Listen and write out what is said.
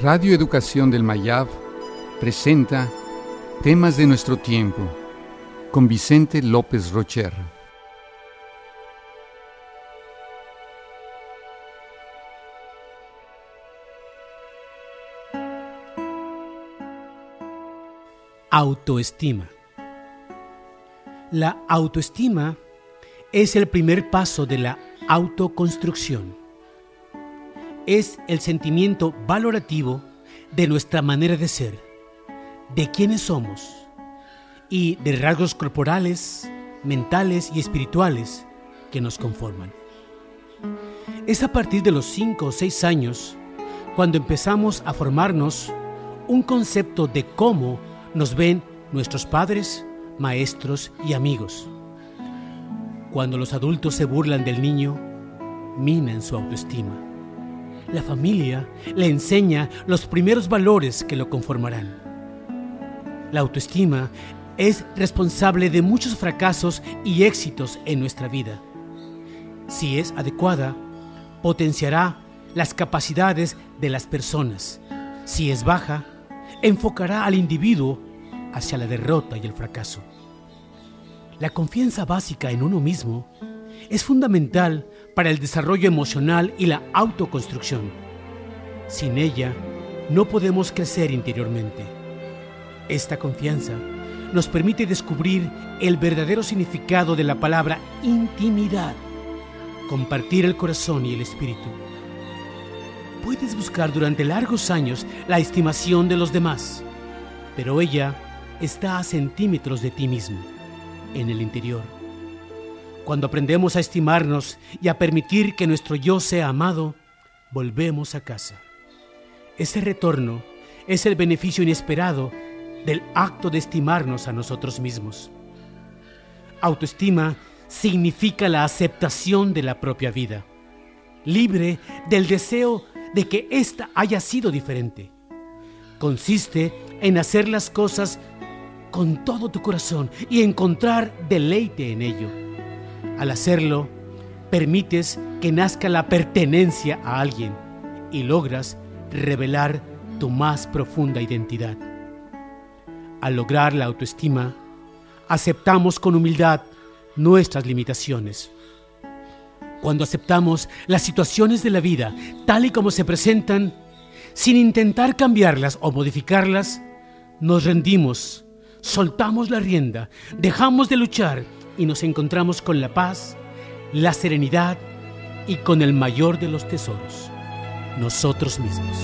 Radio Educación del Mayab presenta Temas de nuestro tiempo con Vicente López Rocher. Autoestima. La autoestima es el primer paso de la autoconstrucción. Es el sentimiento valorativo de nuestra manera de ser, de quiénes somos y de rasgos corporales, mentales y espirituales que nos conforman. Es a partir de los 5 o 6 años cuando empezamos a formarnos un concepto de cómo nos ven nuestros padres, maestros y amigos. Cuando los adultos se burlan del niño, minan su autoestima. La familia le enseña los primeros valores que lo conformarán. La autoestima es responsable de muchos fracasos y éxitos en nuestra vida. Si es adecuada, potenciará las capacidades de las personas. Si es baja, enfocará al individuo hacia la derrota y el fracaso. La confianza básica en uno mismo es fundamental para el desarrollo emocional y la autoconstrucción. Sin ella, no podemos crecer interiormente. Esta confianza nos permite descubrir el verdadero significado de la palabra intimidad, compartir el corazón y el espíritu. Puedes buscar durante largos años la estimación de los demás, pero ella está a centímetros de ti mismo en el interior. Cuando aprendemos a estimarnos y a permitir que nuestro yo sea amado, volvemos a casa. Ese retorno es el beneficio inesperado del acto de estimarnos a nosotros mismos. Autoestima significa la aceptación de la propia vida, libre del deseo de que ésta haya sido diferente. Consiste en hacer las cosas con todo tu corazón y encontrar deleite en ello. Al hacerlo, permites que nazca la pertenencia a alguien y logras revelar tu más profunda identidad. Al lograr la autoestima, aceptamos con humildad nuestras limitaciones. Cuando aceptamos las situaciones de la vida tal y como se presentan, sin intentar cambiarlas o modificarlas, nos rendimos soltamos la rienda, dejamos de luchar y nos encontramos con la paz, la serenidad y con el mayor de los tesoros, nosotros mismos.